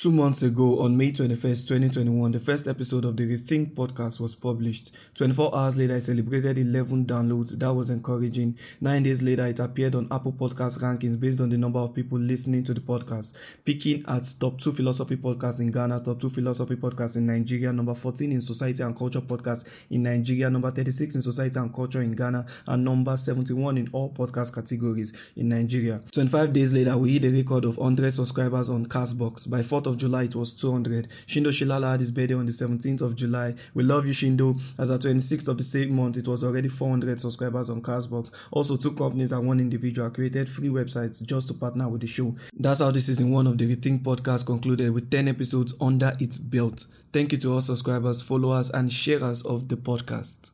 Two months ago, on May 21st, 2021, the first episode of the Rethink podcast was published. 24 hours later, I celebrated 11 downloads. That was encouraging. Nine days later, it appeared on Apple Podcast rankings based on the number of people listening to the podcast, peaking at top 2 philosophy podcasts in Ghana, top 2 philosophy podcasts in Nigeria, number 14 in society and culture podcasts in Nigeria, number 36 in society and culture in Ghana, and number 71 in all podcast categories in Nigeria. 25 days later, we hit a record of 100 subscribers on Castbox. By 4th of July, it was 200. Shindo Shilala had his birthday on the 17th of July. We love you, Shindo. As at 26th of the same month, it was already 400 subscribers on Castbox. Also, two companies and one individual created free websites just to partner with the show. That's how the season one of the Rethink podcast concluded with 10 episodes under its belt. Thank you to all subscribers, followers, and sharers of the podcast.